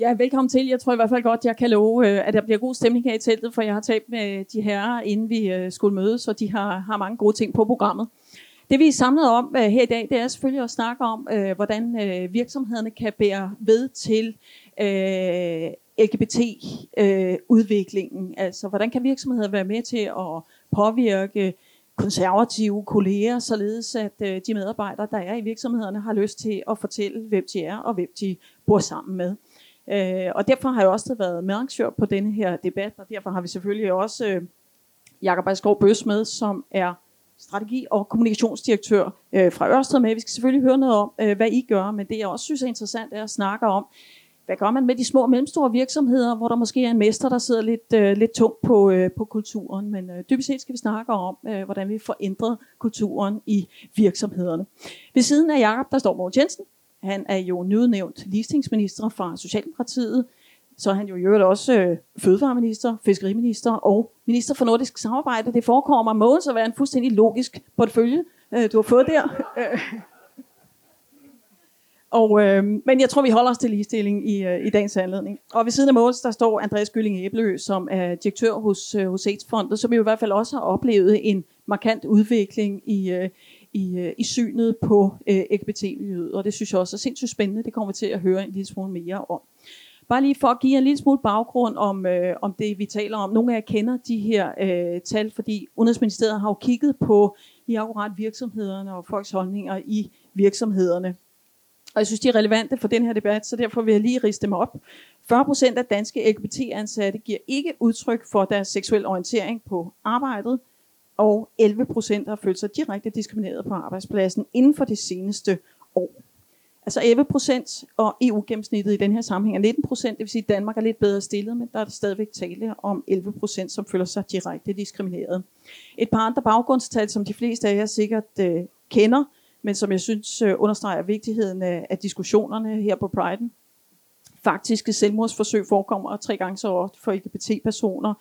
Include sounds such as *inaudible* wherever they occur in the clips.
Ja, velkommen til. Jeg tror i hvert fald godt, jeg kan love, øh, at der bliver god stemning her i teltet, for jeg har talt med de herrer, inden vi øh, skulle mødes, og de har, har mange gode ting på programmet. Det vi er samlet om øh, her i dag, det er selvfølgelig at snakke om, hvordan virksomhederne kan bære ved til LGBT-udviklingen. Altså, hvordan kan virksomheder være med til at påvirke konservative kolleger, således at de medarbejdere, der er i virksomhederne, har lyst til at fortælle, hvem de er og hvem de bor sammen med. Øh, og derfor har jeg også været medarrangør på denne her debat, og derfor har vi selvfølgelig også øh, Jakob Ejskov Bøs med, som er strategi- og kommunikationsdirektør øh, fra Ørsted med. Vi skal selvfølgelig høre noget om, øh, hvad I gør, men det jeg også synes er interessant er at snakke om, hvad gør man med de små og mellemstore virksomheder, hvor der måske er en mester, der sidder lidt, øh, lidt tungt på, øh, på kulturen. Men øh, dybest set skal vi snakke om, øh, hvordan vi får ændret kulturen i virksomhederne. Ved siden af Jakob der står Mogens Jensen. Han er jo nyudnævnt listingsminister fra Socialdemokratiet så er han jo i øvrigt også øh, fødevareminister, fiskeriminister og minister for nordisk samarbejde. Det forekommer mig Mogens at være en fuldstændig logisk portefølje, øh, du har fået der. *laughs* og, øh, men jeg tror, vi holder os til ligestilling i, øh, i dagens anledning. Og ved siden af Mogens, der står Andreas Gylling Æbleø, som er direktør hos, øh, hos AIDS-fondet, som jo i hvert fald også har oplevet en markant udvikling i, øh, i, øh, i synet på øh, LGBT-miljøet. Og det synes jeg også er sindssygt spændende. Det kommer vi til at høre en lille smule mere om. Bare lige for at give en lille smule baggrund om, øh, om det, vi taler om. Nogle af jer kender de her øh, tal, fordi Udenrigsministeriet har jo kigget på lige akkurat virksomhederne og folks holdninger i virksomhederne. Og jeg synes, de er relevante for den her debat, så derfor vil jeg lige riste dem op. 40% af danske LGBT-ansatte giver ikke udtryk for deres seksuelle orientering på arbejdet, og 11% har følt sig direkte diskrimineret på arbejdspladsen inden for det seneste år. Altså 11 procent, og EU-gennemsnittet i den her sammenhæng er 19 procent, det vil sige, at Danmark er lidt bedre stillet, men der er stadigvæk tale om 11 procent, som føler sig direkte diskrimineret. Et par andre baggrundstal, som de fleste af jer sikkert øh, kender, men som jeg synes øh, understreger vigtigheden af, af diskussionerne her på Pride'en. Faktiske selvmordsforsøg forekommer tre gange så ofte for LGBT-personer.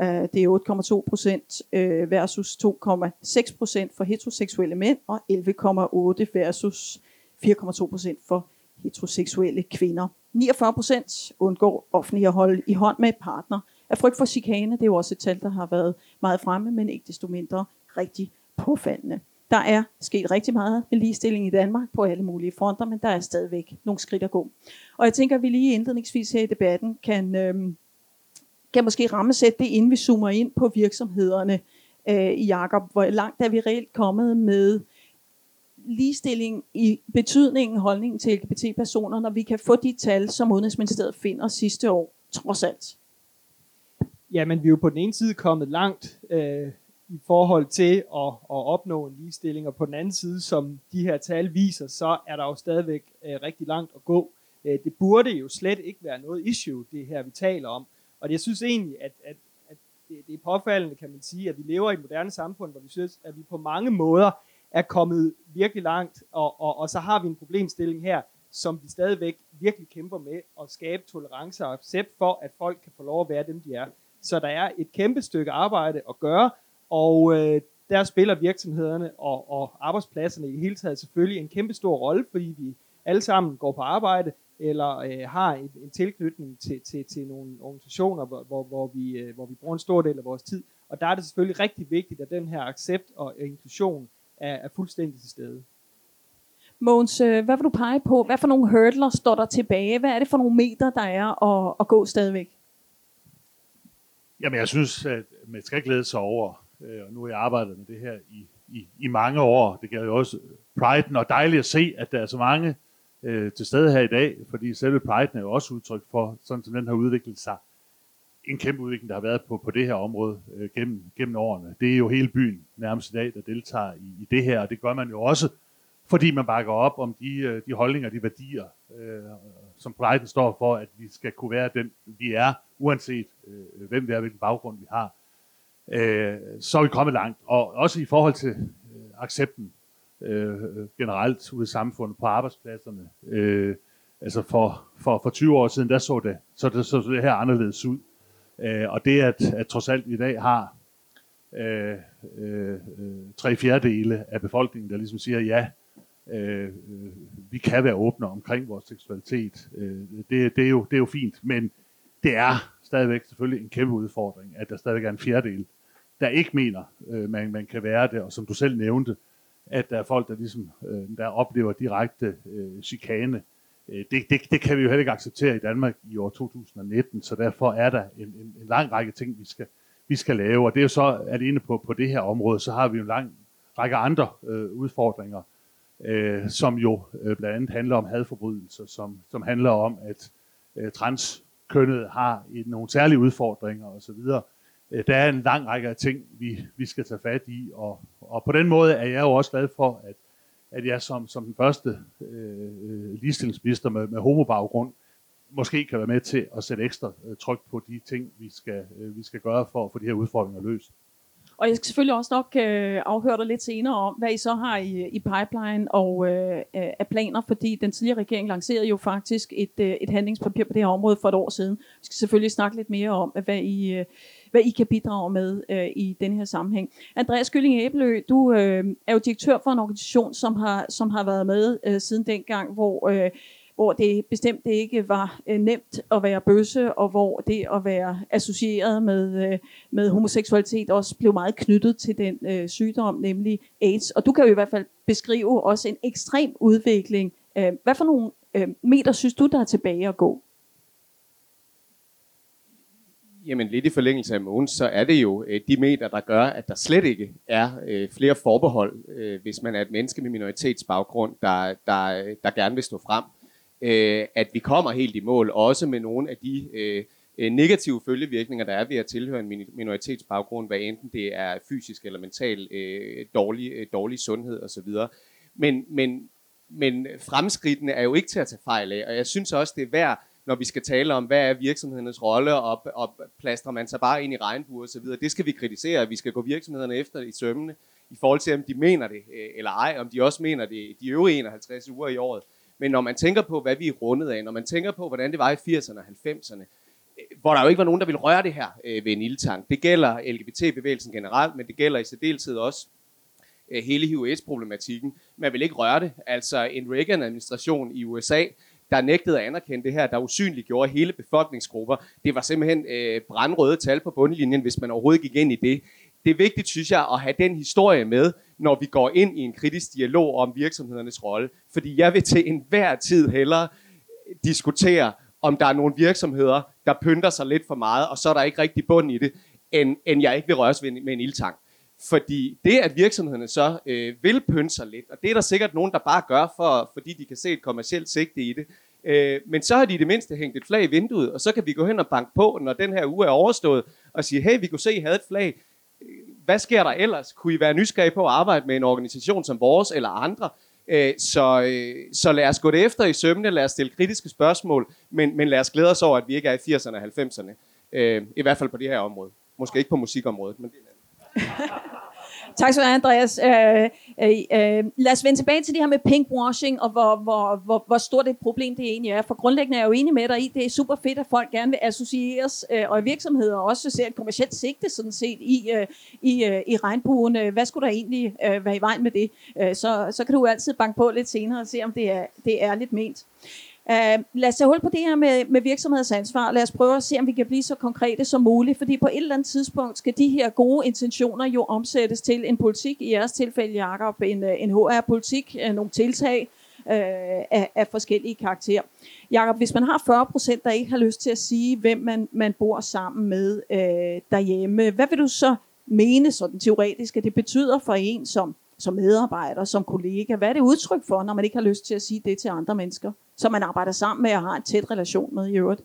Uh, det er 8,2 procent øh, versus 2,6 procent for heteroseksuelle mænd, og 11,8 versus 4,2 procent for heteroseksuelle kvinder. 49 procent undgår offentlig at holde i hånd med partner. Af frygt for chikane, det er jo også et tal, der har været meget fremme, men ikke desto mindre rigtig påfaldende. Der er sket rigtig meget med ligestilling i Danmark på alle mulige fronter, men der er stadigvæk nogle skridt at gå. Og jeg tænker, at vi lige indledningsvis her i debatten kan, øhm, kan måske rammesætte det, inden vi zoomer ind på virksomhederne øh, i Jakob. Hvor langt er vi reelt kommet med ligestilling i betydningen, holdningen til LGBT-personer, når vi kan få de tal, som Udenrigsministeriet finder sidste år, trods alt? Ja, men vi er jo på den ene side kommet langt øh, i forhold til at, at opnå en ligestilling, og på den anden side, som de her tal viser, så er der jo stadigvæk øh, rigtig langt at gå. Øh, det burde jo slet ikke være noget issue, det her vi taler om. Og jeg synes egentlig, at, at, at det, det er påfaldende, kan man sige, at vi lever i et moderne samfund, hvor vi synes, at vi på mange måder er kommet virkelig langt, og, og, og så har vi en problemstilling her, som vi stadigvæk virkelig kæmper med at skabe tolerance og accept for, at folk kan få lov at være dem, de er. Så der er et kæmpe stykke arbejde at gøre, og øh, der spiller virksomhederne og, og arbejdspladserne i det hele taget selvfølgelig en kæmpe stor rolle, fordi vi alle sammen går på arbejde, eller øh, har en, en tilknytning til, til, til nogle organisationer, hvor, hvor, hvor, vi, øh, hvor vi bruger en stor del af vores tid. Og der er det selvfølgelig rigtig vigtigt, at den her accept og inklusion er, er fuldstændig til stede. Mogens, øh, hvad vil du pege på? Hvad for nogle hurdler står der tilbage? Hvad er det for nogle meter, der er at, at gå stadigvæk? Jamen, jeg synes, at man skal glæde sig over, øh, og nu har jeg arbejdet med det her i, i, i mange år. Det gælder jo også Pride, og dejligt at se, at der er så mange øh, til stede her i dag, fordi selve Pride er jo også udtryk for, sådan som den har udviklet sig, en kæmpe udvikling, der har været på, på det her område øh, gennem, gennem årene. Det er jo hele byen nærmest i dag, der deltager i, i det her, og det gør man jo også, fordi man bakker op om de, øh, de holdninger, de værdier, øh, som Pride står for, at vi skal kunne være den, vi er, uanset øh, hvem vi er, hvilken baggrund vi har. Øh, så er vi kommet langt, og også i forhold til øh, accepten øh, generelt ude i samfundet, på arbejdspladserne. Øh, altså for, for, for 20 år siden, der så det, så det, så det her anderledes ud. Øh, og det, at, at trods alt i dag har øh, øh, tre fjerdedele af befolkningen, der ligesom siger ja øh, øh, vi kan være åbne omkring vores seksualitet. Øh, det, det, er jo, det er jo fint, men det er stadigvæk selvfølgelig en kæmpe udfordring, at der stadigvæk er en fjerdedel, der ikke mener, øh, man, man kan være det, og som du selv nævnte, at der er folk, der ligesom øh, der oplever direkte øh, chikane. Øh, det, det, det kan vi jo heller ikke acceptere i Danmark i år 2019, så derfor er der en, en, en lang række ting, vi skal, vi skal lave, og det er jo så alene på, på det her område, så har vi jo en lang række andre øh, udfordringer, øh, som jo øh, blandt andet handler om hadforbrydelser, som, som handler om, at øh, transkønnet har et, nogle særlige udfordringer osv. Øh, der er en lang række af ting, vi, vi skal tage fat i, og, og på den måde er jeg jo også glad for, at, at jeg som, som den første øh, øh, ligestillingsminister med, med homobaggrund, måske kan være med til at sætte ekstra øh, tryk på de ting, vi skal, øh, vi skal gøre for at få de her udfordringer løst. Og jeg skal selvfølgelig også nok øh, afhøre dig lidt senere om, hvad I så har i, i pipeline og øh, øh af planer, fordi den tidligere regering lancerede jo faktisk et, øh, et handlingspapir på det her område for et år siden. Vi skal selvfølgelig snakke lidt mere om, hvad I, øh, hvad I kan bidrage med øh, i den her sammenhæng. Andreas Gylling Æbelø, du øh, er jo direktør for en organisation, som har, som har været med øh, siden dengang, hvor... Øh, hvor det bestemt ikke var øh, nemt at være bøsse, og hvor det at være associeret med, øh, med homoseksualitet også blev meget knyttet til den øh, sygdom, nemlig AIDS. Og du kan jo i hvert fald beskrive også en ekstrem udvikling. Øh, hvad for nogle øh, meter synes du, der er tilbage at gå? Jamen lidt i forlængelse af Mogens, så er det jo øh, de meter, der gør, at der slet ikke er øh, flere forbehold, øh, hvis man er et menneske med minoritetsbaggrund, der, der, der gerne vil stå frem øh, at vi kommer helt i mål, også med nogle af de øh, øh negative følgevirkninger, der er ved at tilhøre en minoritetsbaggrund, hvad enten det er fysisk eller mental øh, dårlig, øh, dårlig sundhed osv. Men, men, men fremskridtene er jo ikke til at tage fejl af, og jeg synes også, det er værd, når vi skal tale om, hvad er virksomhedernes rolle, og, og plaster man sig bare ind i regnbuer osv., det skal vi kritisere, vi skal gå virksomhederne efter i sømmene, i forhold til, om de mener det øh, eller ej, om de også mener det de øvrige 51 uger i året. Men når man tænker på, hvad vi er rundet af, når man tænker på, hvordan det var i 80'erne og 90'erne, øh, hvor der jo ikke var nogen, der ville røre det her øh, ved en ildtank. Det gælder LGBT-bevægelsen generelt, men det gælder i særdeleshed også øh, hele HIV-AIDS-problematikken. Man vil ikke røre det. Altså en Reagan-administration i USA, der nægtede at anerkende det her, der usynliggjorde hele befolkningsgrupper. Det var simpelthen øh, brandrøde tal på bundlinjen, hvis man overhovedet gik ind i det. Det er vigtigt, synes jeg, at have den historie med, når vi går ind i en kritisk dialog om virksomhedernes rolle. Fordi jeg vil til enhver tid hellere diskutere, om der er nogle virksomheder, der pynter sig lidt for meget, og så er der ikke rigtig bund i det, end, end jeg ikke vil røres med en, med en ildtang. Fordi det, at virksomhederne så øh, vil pynte sig lidt, og det er der sikkert nogen, der bare gør, for, fordi de kan se et kommersielt sigte i det, øh, men så har de i det mindste hængt et flag i vinduet, og så kan vi gå hen og banke på, når den her uge er overstået, og sige, hey, vi kunne se, I havde et flag hvad sker der ellers? Kunne I være nysgerrige på at arbejde med en organisation som vores eller andre? Øh, så, øh, så lad os gå det efter i sømne, lad os stille kritiske spørgsmål, men, men lad os glæde os over, at vi ikke er i 80'erne og 90'erne. Øh, I hvert fald på det her område. Måske ikke på musikområdet, men det er *laughs* Tak skal du have, Andreas. Øh, øh, øh, lad os vende tilbage til det her med pinkwashing, og hvor, hvor, hvor, hvor stort et problem det egentlig er. For grundlæggende er jeg jo enig med dig i, det er super fedt, at folk gerne vil associeres, øh, og virksomheder også ser et kommersielt sigte sådan set i, øh, i, øh, i regnbuen. Øh, hvad skulle der egentlig øh, være i vejen med det? Øh, så, så kan du altid banke på lidt senere og se, om det er, det er lidt ment. Uh, lad os tage hul på det her med, med virksomhedsansvar. Lad os prøve at se, om vi kan blive så konkrete som muligt, fordi på et eller andet tidspunkt skal de her gode intentioner jo omsættes til en politik, i jeres tilfælde, Jacob, en, øh, en HR-politik, øh, nogle tiltag uh, af, af forskellige karakterer. Jakob, hvis man har 40 procent, der ikke har lyst til at sige, hvem man, man bor sammen med øh, derhjemme, hvad vil du så mene sådan teoretisk, at det betyder for en som som medarbejder, som kollega? Hvad er det udtryk for, når man ikke har lyst til at sige det til andre mennesker, som man arbejder sammen med og har en tæt relation med i øvrigt?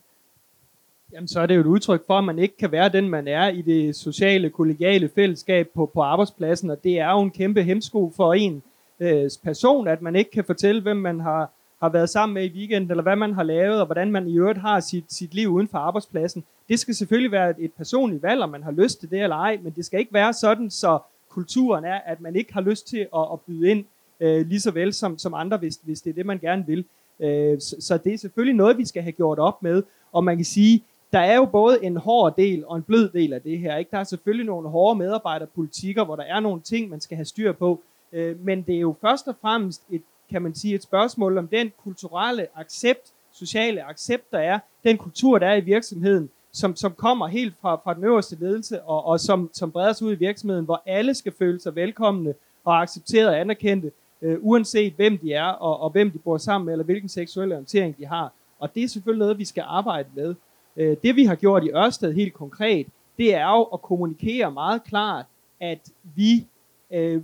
Jamen, så er det jo et udtryk for, at man ikke kan være den, man er i det sociale, kollegiale fællesskab på, på arbejdspladsen, og det er jo en kæmpe hemsko for en øh, person, at man ikke kan fortælle, hvem man har, har været sammen med i weekenden, eller hvad man har lavet, og hvordan man i øvrigt har sit, sit liv uden for arbejdspladsen. Det skal selvfølgelig være et, et personligt valg, om man har lyst til det eller ej, men det skal ikke være sådan, så kulturen er, at man ikke har lyst til at, at byde ind øh, lige så vel som, som andre, hvis, hvis det er det, man gerne vil. Øh, så, så det er selvfølgelig noget, vi skal have gjort op med, og man kan sige, der er jo både en hård del og en blød del af det her. Ikke? Der er selvfølgelig nogle hårde medarbejderpolitikker, hvor der er nogle ting, man skal have styr på, øh, men det er jo først og fremmest et kan man sige, et spørgsmål om den kulturelle accept, sociale accept, der er, den kultur, der er i virksomheden, som, som kommer helt fra, fra den øverste ledelse, og, og som, som breder sig ud i virksomheden, hvor alle skal føle sig velkomne og accepteret og anerkendte, øh, uanset hvem de er, og, og hvem de bor sammen med, eller hvilken seksuel orientering de har. Og det er selvfølgelig noget, vi skal arbejde med. Øh, det vi har gjort i Ørsted helt konkret, det er jo at kommunikere meget klart, at vi øh,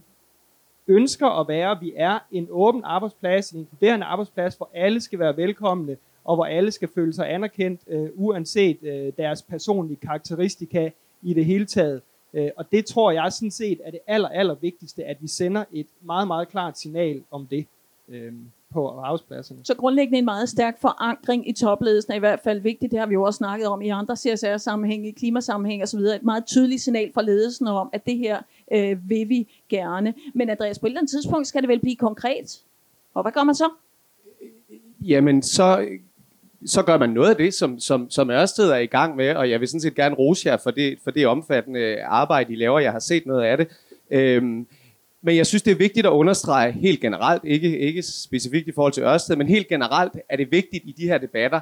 ønsker at være, vi er en åben arbejdsplads, en inkluderende arbejdsplads, hvor alle skal være velkomne, og hvor alle skal føle sig anerkendt, øh, uanset øh, deres personlige karakteristika i det hele taget. Øh, og det tror jeg sådan set er det aller, aller vigtigste, at vi sender et meget, meget klart signal om det øh, på arbejdspladserne. Så grundlæggende en meget stærk forankring i topledelsen er i hvert fald vigtigt. Det har vi jo også snakket om i andre CSR-sammenhæng, i klimasammenhæng osv. Et meget tydeligt signal fra ledelsen om, at det her øh, vil vi gerne. Men Andreas, på et eller andet tidspunkt skal det vel blive konkret. Og hvad gør man så? Jamen, så så gør man noget af det, som, som, som Ørsted er i gang med, og jeg vil sådan set gerne rose jer for det, for det omfattende arbejde, I laver. Jeg har set noget af det. Øhm, men jeg synes, det er vigtigt at understrege helt generelt, ikke, ikke specifikt i forhold til Ørsted, men helt generelt er det vigtigt i de her debatter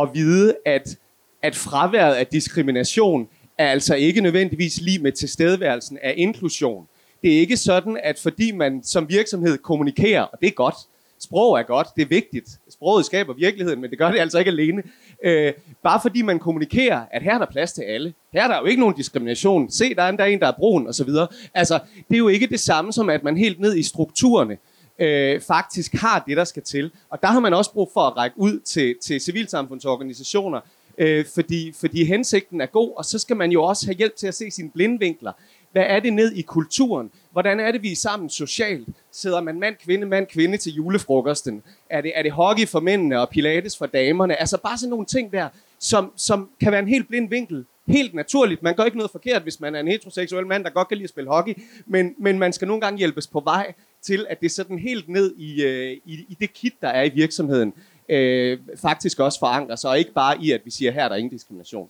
at vide, at, at fraværet af diskrimination er altså ikke nødvendigvis lige med tilstedeværelsen af inklusion. Det er ikke sådan, at fordi man som virksomhed kommunikerer, og det er godt, sprog er godt, det er vigtigt. Sproget skaber virkeligheden, men det gør det altså ikke alene. Øh, bare fordi man kommunikerer, at her er der plads til alle. Her er der jo ikke nogen diskrimination. Se, der er endda en, der er brun, osv. Altså, det er jo ikke det samme som, at man helt ned i strukturerne øh, faktisk har det, der skal til. Og der har man også brug for at række ud til, til civilsamfundsorganisationer, øh, fordi, fordi hensigten er god, og så skal man jo også have hjælp til at se sine blindvinkler. Hvad er det ned i kulturen? Hvordan er det, vi er sammen socialt? Sidder man mand, kvinde, mand, kvinde til julefrokosten? Er det, er det hockey for mændene og pilates for damerne? Altså bare sådan nogle ting der, som, som kan være en helt blind vinkel. Helt naturligt. Man gør ikke noget forkert, hvis man er en heteroseksuel mand, der godt kan lide at spille hockey. Men, men man skal nogle gange hjælpes på vej til, at det sådan helt ned i, øh, i, i det kit, der er i virksomheden, øh, faktisk også forankrer sig, og ikke bare i, at vi siger, her er der ingen diskrimination.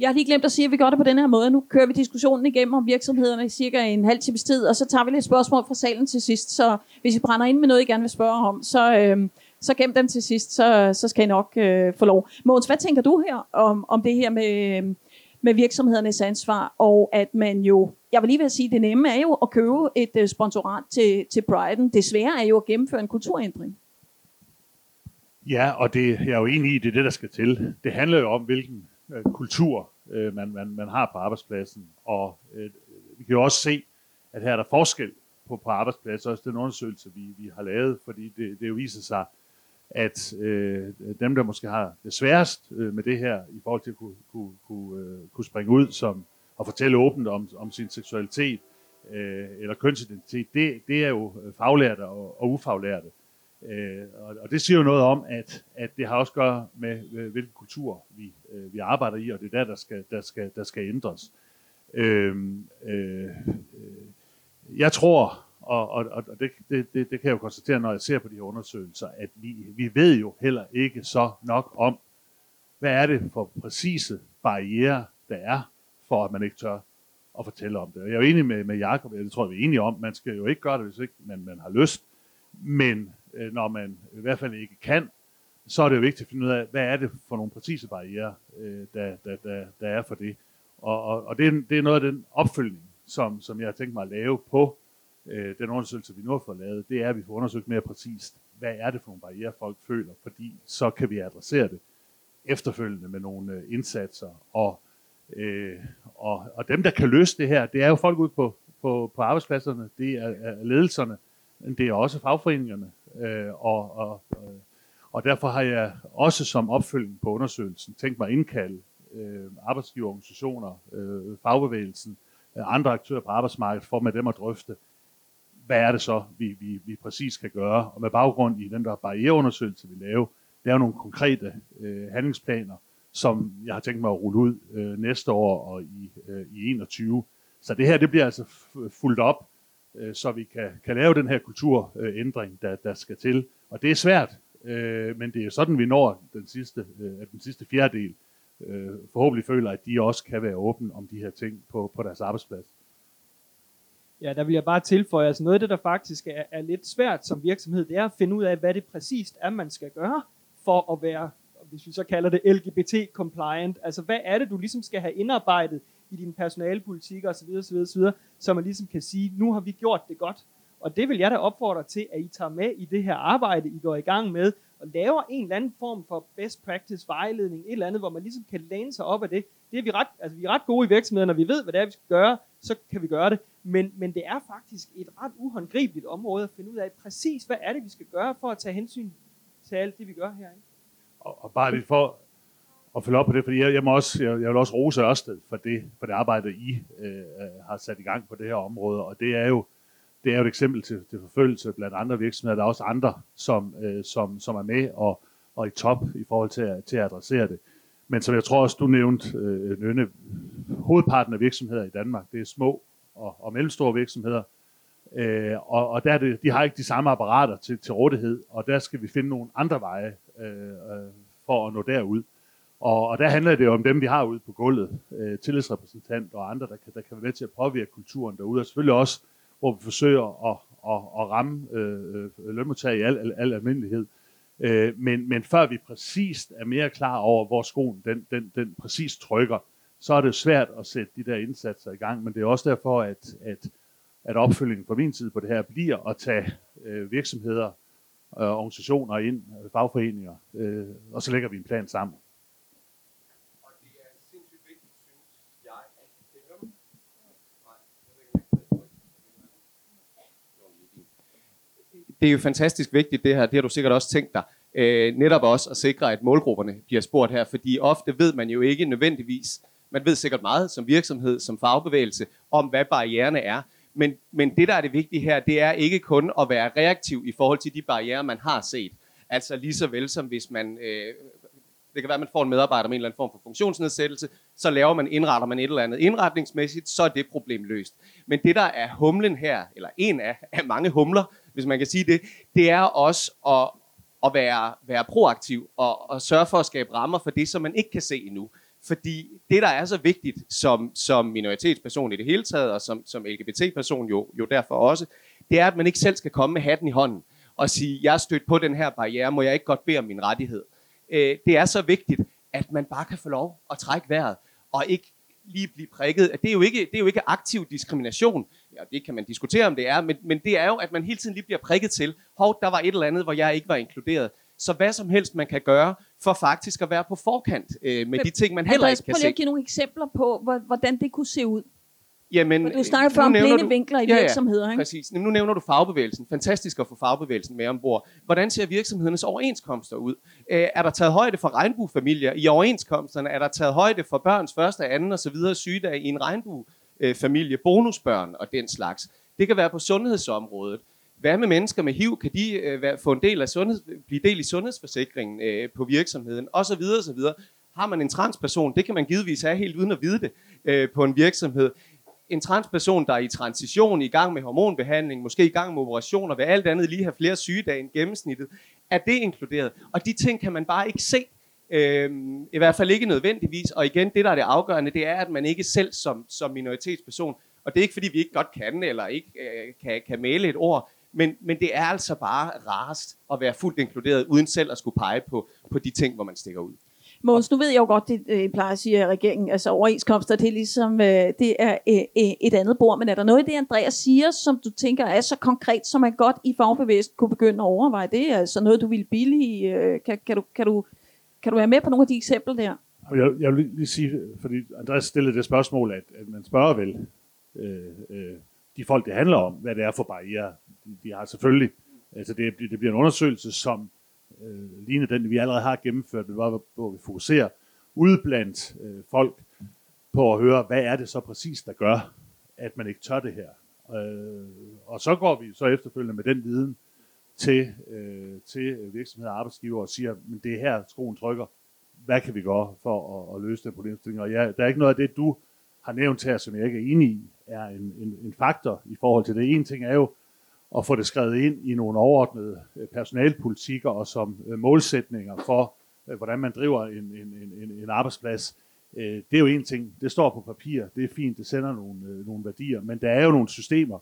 Jeg har lige glemt at sige, at vi gør det på den her måde. Nu kører vi diskussionen igennem om virksomhederne i cirka en halv times tid, og så tager vi lidt spørgsmål fra salen til sidst. Så hvis I brænder ind med noget, I gerne vil spørge om, så, øh, så gem dem til sidst, så, så skal I nok øh, få lov. Mogens, hvad tænker du her om, om det her med, med virksomhedernes ansvar, og at man jo, jeg vil lige vil sige, det nemme er jo at købe et øh, sponsorat til, til Brighton. Det svære er jo at gennemføre en kulturændring. Ja, og det, jeg er jo enig i, det er det, der skal til. Det handler jo om, hvilken øh, kultur, øh, man, man, man har på arbejdspladsen. Og øh, vi kan jo også se, at her er der forskel på, på arbejdspladser. Også den undersøgelse, vi, vi har lavet, fordi det, det jo viser sig, at øh, dem, der måske har det sværest øh, med det her, i forhold til at kunne, kunne, kunne, øh, kunne springe ud som, og fortælle åbent om, om sin seksualitet øh, eller kønsidentitet, det, det er jo øh, faglærte og, og ufaglærte. Øh, og, og det siger jo noget om, at, at det har også at gøre med, hvilken kultur vi, øh, vi arbejder i, og det er der, der skal, der skal, der skal ændres. Øh, øh, jeg tror, og, og, og det, det, det, det kan jeg jo konstatere, når jeg ser på de her undersøgelser, at vi, vi ved jo heller ikke så nok om, hvad er det for præcise barriere, der er, for at man ikke tør at fortælle om det. Og jeg er jo enig med, med Jacob, jeg tror, vi er enige om, man skal jo ikke gøre det, hvis ikke man, man har lyst. Men Øh, når man i hvert fald ikke kan, så er det jo vigtigt at finde ud af, hvad er det for nogle præcise barriere, øh, der, der, der, der er for det. Og, og, og det, er, det er noget af den opfølgning, som, som jeg har tænkt mig at lave på øh, den undersøgelse, vi nu har fået lavet. Det er, at vi får undersøgt mere præcist, hvad er det for nogle barriere, folk føler, fordi så kan vi adressere det efterfølgende med nogle øh, indsatser. Og, øh, og, og dem, der kan løse det her, det er jo folk ude på, på, på arbejdspladserne, det er, er ledelserne, det er også fagforeningerne, øh, og, og, øh, og derfor har jeg også som opfølging på undersøgelsen tænkt mig at indkalde øh, arbejdsgiverorganisationer, øh, fagbevægelsen, øh, andre aktører på arbejdsmarkedet, for med dem at drøfte, hvad er det så, vi, vi, vi præcis skal gøre. Og med baggrund i den der barriereundersøgelse, vi laver, der er nogle konkrete øh, handlingsplaner, som jeg har tænkt mig at rulle ud øh, næste år og i, øh, i 21. Så det her, det bliver altså fuldt op øh, så vi kan, kan lave den her kulturændring, der, der skal til. Og det er svært, øh, men det er sådan, vi når den sidste, øh, den sidste fjerdedel. Øh, forhåbentlig føler, at de også kan være åbne om de her ting på, på deres arbejdsplads. Ja, der vil jeg bare tilføje, altså noget af det, der faktisk er, er lidt svært som virksomhed, det er at finde ud af, hvad det præcist er, man skal gøre for at være, hvis vi så kalder det LGBT-compliant. Altså, hvad er det, du ligesom skal have indarbejdet i din personalepolitikker osv., osv., osv., så man ligesom kan sige, nu har vi gjort det godt. Og det vil jeg da opfordre til, at I tager med i det her arbejde, I går i gang med, og laver en eller anden form for best practice vejledning, et eller andet, hvor man ligesom kan læne sig op af det. Det er vi ret, altså vi er ret gode i virksomheden, når vi ved, hvad det er, vi skal gøre, så kan vi gøre det. Men, men det er faktisk et ret uhåndgribeligt område at finde ud af præcis, hvad er det, vi skal gøre for at tage hensyn til alt det, vi gør herinde. Og, og bare lige for at følge op på det, fordi jeg, jeg, må også, jeg, jeg vil også rose Ørsted for det, for det arbejde, I øh, øh, har sat i gang på det her område, og det er jo, det er jo et eksempel til, til forfølgelse blandt andre virksomheder. Der er også andre, som, øh, som, som er med og, og i top i forhold til at, til at adressere det. Men som jeg tror også, du nævnte, øh, Nønne, hovedparten af virksomheder i Danmark, det er små og, og mellemstore virksomheder. Øh, og og der er det, de har ikke de samme apparater til, til rådighed, og der skal vi finde nogle andre veje øh, øh for at nå derud. Og, og der handler det jo om dem, vi har ude på gulvet, øh, tillidsrepræsentanter og andre, der kan, der kan være med til at påvirke kulturen derude, og selvfølgelig også, hvor vi forsøger at, at, at ramme øh, øh lønmodtagere lønmodtag i al, al, al almindelighed. Øh, men, men før vi præcist er mere klar over, hvor skoen den, den, den præcis trykker, så er det svært at sætte de der indsatser i gang. Men det er også derfor, at, at, at opfølgingen fra min side på det her bliver at tage øh, virksomheder, øh, organisationer ind, fagforeninger, øh, og så lægger vi en plan sammen. Det er jo fantastisk vigtigt det her, det har du sikkert også tænkt dig, øh, netop også at sikre, at målgrupperne bliver spurgt her, fordi ofte ved man jo ikke nødvendigvis, man ved sikkert meget som virksomhed, som fagbevægelse, om hvad barriererne er, men, men det, der er det vigtige her, det er ikke kun at være reaktiv i forhold til de barriere, man har set. Altså lige så vel som hvis man, øh, det kan være, at man får en medarbejder med en eller anden form for funktionsnedsættelse, så laver man, indretter man et eller andet indretningsmæssigt, så er det problem løst. Men det, der er humlen her, eller en af, af mange humler, hvis man kan sige det, det er også at, at være, være proaktiv og, og sørge for at skabe rammer for det, som man ikke kan se endnu. Fordi det, der er så vigtigt som, som minoritetsperson i det hele taget, og som, som LGBT-person jo, jo derfor også, det er, at man ikke selv skal komme med hatten i hånden og sige, jeg er stødt på den her barriere, må jeg ikke godt bede om min rettighed. Øh, det er så vigtigt, at man bare kan få lov at trække vejret, og ikke lige blive prikket. Det er jo ikke, det er jo ikke aktiv diskrimination. Ja, det kan man diskutere, om det er, men, men det er jo, at man hele tiden lige bliver prikket til, hov, der var et eller andet, hvor jeg ikke var inkluderet. Så hvad som helst, man kan gøre for faktisk at være på forkant øh, med men, de ting, man heller ikke kan se. Prøv lige at give nogle eksempler på, hvordan det kunne se ud. Jamen, du snakker før om blinde vinkler i ja, virksomheder, ikke? præcis. Nu nævner du fagbevægelsen. Fantastisk at få fagbevægelsen med ombord. Hvordan ser virksomhedernes overenskomster ud? Øh, er der taget højde for regnbuefamilier i overenskomsterne? Er der taget højde for børns første, anden og så videre sygedage i en regnbuefamilie, bonusbørn og den slags? Det kan være på sundhedsområdet. Hvad med mennesker med HIV? Kan de øh, få en del af sundheds, blive del i sundhedsforsikringen øh, på virksomheden? Og så videre, og så videre. Har man en transperson, det kan man givetvis have helt uden at vide det øh, på en virksomhed en transperson, der er i transition, i gang med hormonbehandling, måske i gang med operationer, vil alt andet lige have flere sygedage end gennemsnittet, er det inkluderet? Og de ting kan man bare ikke se. øh, I hvert fald ikke nødvendigvis. Og igen, det der er det afgørende, det er, at man ikke selv som, som minoritetsperson, og det er ikke fordi, vi ikke godt kan, eller ikke øh, kan, kan male et ord, men, men det er altså bare rarest at være fuldt inkluderet, uden selv at skulle pege på, på de ting, hvor man stikker ud. Måns, nu ved jeg jo godt, det øh, plejer at sige, at regeringen, altså overenskomster, det er ligesom, øh, det er øh, øh, et andet bord, men er der noget i det, Andreas siger, som du tænker er så konkret, som man godt i fagbevægelsen kunne begynde at overveje? Det er altså noget, du vil billige. Øh, kan, kan, du, kan, du, kan du være med på nogle af de eksempler der? Jeg, jeg vil lige sige, fordi Andreas stillede det spørgsmål, at, at man spørger vel øh, øh, de folk, det handler om, hvad det er for barriere. De, de har selvfølgelig, altså det, det bliver en undersøgelse, som øh, ligne den, vi allerede har gennemført, hvor, hvor vi fokuserer ude blandt øh, folk på at høre, hvad er det så præcis, der gør, at man ikke tør det her. Øh, og så går vi så efterfølgende med den viden til, øh, til virksomheder og arbejdsgiver og siger, men det er her skoen trykker. Hvad kan vi gøre for at, at løse den problemstilling? Og ja, der er ikke noget af det, du har nævnt her, som jeg ikke er enig i, er en, en, en faktor i forhold til det. En ting er jo, og få det skrevet ind i nogle overordnede øh, personalpolitikker og som øh, målsætninger for, øh, hvordan man driver en, en, en, en arbejdsplads. Det er jo en ting, det står på papir, det er fint, det sender nogle, nogle værdier, men der er jo nogle systemer,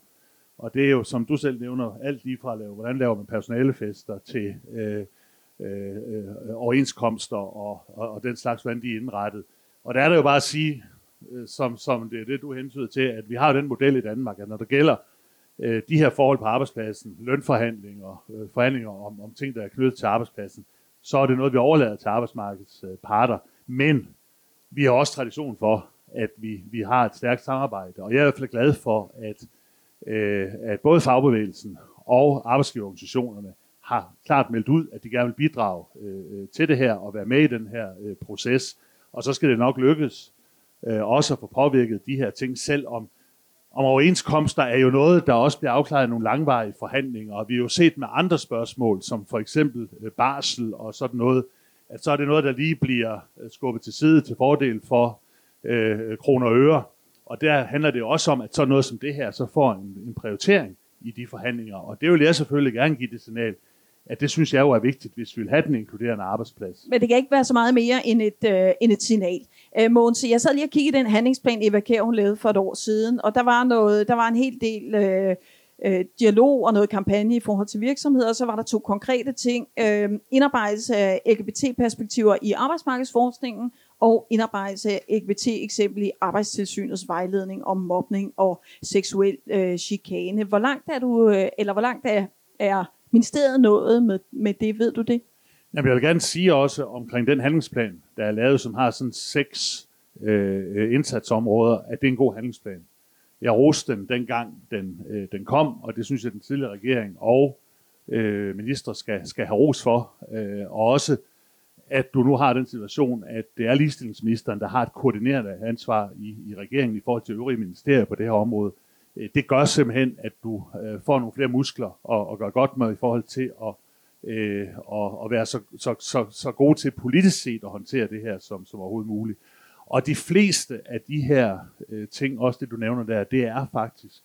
Og det er jo, som du selv nævner, alt lige fra at lave, hvordan laver man personalefester til øh, øh, overenskomster og, og, og den slags, hvordan de er indrettet. Og der er det jo bare at sige, som, som det er det, du hentyder til, at vi har den model i Danmark, at når det gælder øh, de her forhold på arbejdspladsen, lønforhandlinger, øh, forhandlinger om, om ting, der er knyttet til arbejdspladsen, så er det noget, vi overlader til arbejdsmarkedets øh, parter. Men vi har også tradition for, at vi, vi har et stærkt samarbejde, og jeg er i hvert fald glad for, at, øh, at både fagbevægelsen og arbejdsgiverorganisationerne har klart meldt ud, at de gerne vil bidrage øh, til det her og være med i den her øh, proces. Og så skal det nok lykkes øh, også at få påvirket de her ting, selvom om, overenskomster er jo noget, der også bliver afklaret i nogle langvarige forhandlinger. Og vi har jo set med andre spørgsmål, som for eksempel øh, barsel og sådan noget, at så er det noget, der lige bliver øh, skubbet til side til fordel for øh, kroner og øre. Og der handler det jo også om, at så noget som det her, så får en, en prioritering i de forhandlinger. Og det vil jeg selvfølgelig gerne give det signal, at det synes jeg jo er vigtigt, hvis vi vil have den inkluderende arbejdsplads. Men det kan ikke være så meget mere end et, øh, end et signal. Øh, Mogens, jeg sad lige og kiggede den handlingsplan, Eva Kjær, hun lavede for et år siden, og der var, noget, der var en hel del øh, øh, dialog og noget kampagne i forhold til virksomheder, og så var der to konkrete ting. Øh, indarbejdelse af LGBT-perspektiver i arbejdsmarkedsforskningen, og indarbejdelse af LGBT eksempel i arbejdstilsynets vejledning om mobning og seksuel øh, chikane. Hvor langt er du, øh, eller hvor langt er, er ministeriet noget med, med det, ved du det? Jamen, jeg vil gerne sige også omkring den handlingsplan, der er lavet, som har sådan seks øh, indsatsområder, at det er en god handlingsplan. Jeg roste den dengang, den, øh, den kom, og det synes jeg, den tidligere regering og øh, minister skal, skal have ros for. Øh, og også, at du nu har den situation, at det er ligestillingsministeren, der har et koordinerende ansvar i, i regeringen i forhold til øvrige ministerier på det her område. Øh, det gør simpelthen, at du øh, får nogle flere muskler og, og gør godt med i forhold til at, øh, og, og være så, så, så, så god til politisk set at håndtere det her som, som overhovedet muligt. Og de fleste af de her øh, ting, også det du nævner der, det er faktisk